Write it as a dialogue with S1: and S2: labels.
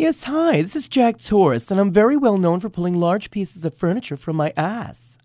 S1: Yes, hi, this is Jack Torres, and I'm very well known for pulling large pieces of furniture from my ass.